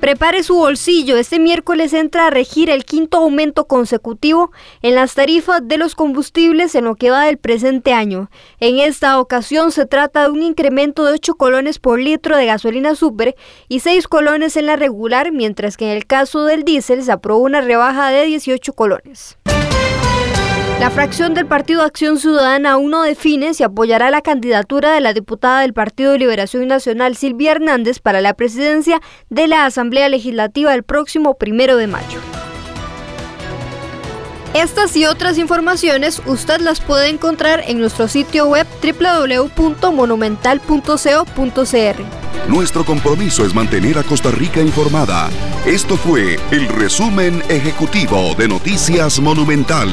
Prepare su bolsillo, este miércoles entra a regir el quinto aumento consecutivo en las tarifas de los combustibles en lo que va del presente año. En esta ocasión se trata de un incremento de 8 colones por litro de gasolina super y 6 colones en la regular, mientras que en el caso del diésel se aprobó una rebaja de 18 colones. La fracción del Partido Acción Ciudadana aún no define si apoyará la candidatura de la diputada del Partido de Liberación Nacional Silvia Hernández para la presidencia de la Asamblea Legislativa el próximo primero de mayo. Estas y otras informaciones usted las puede encontrar en nuestro sitio web www.monumental.co.cr. Nuestro compromiso es mantener a Costa Rica informada. Esto fue el resumen ejecutivo de Noticias Monumental.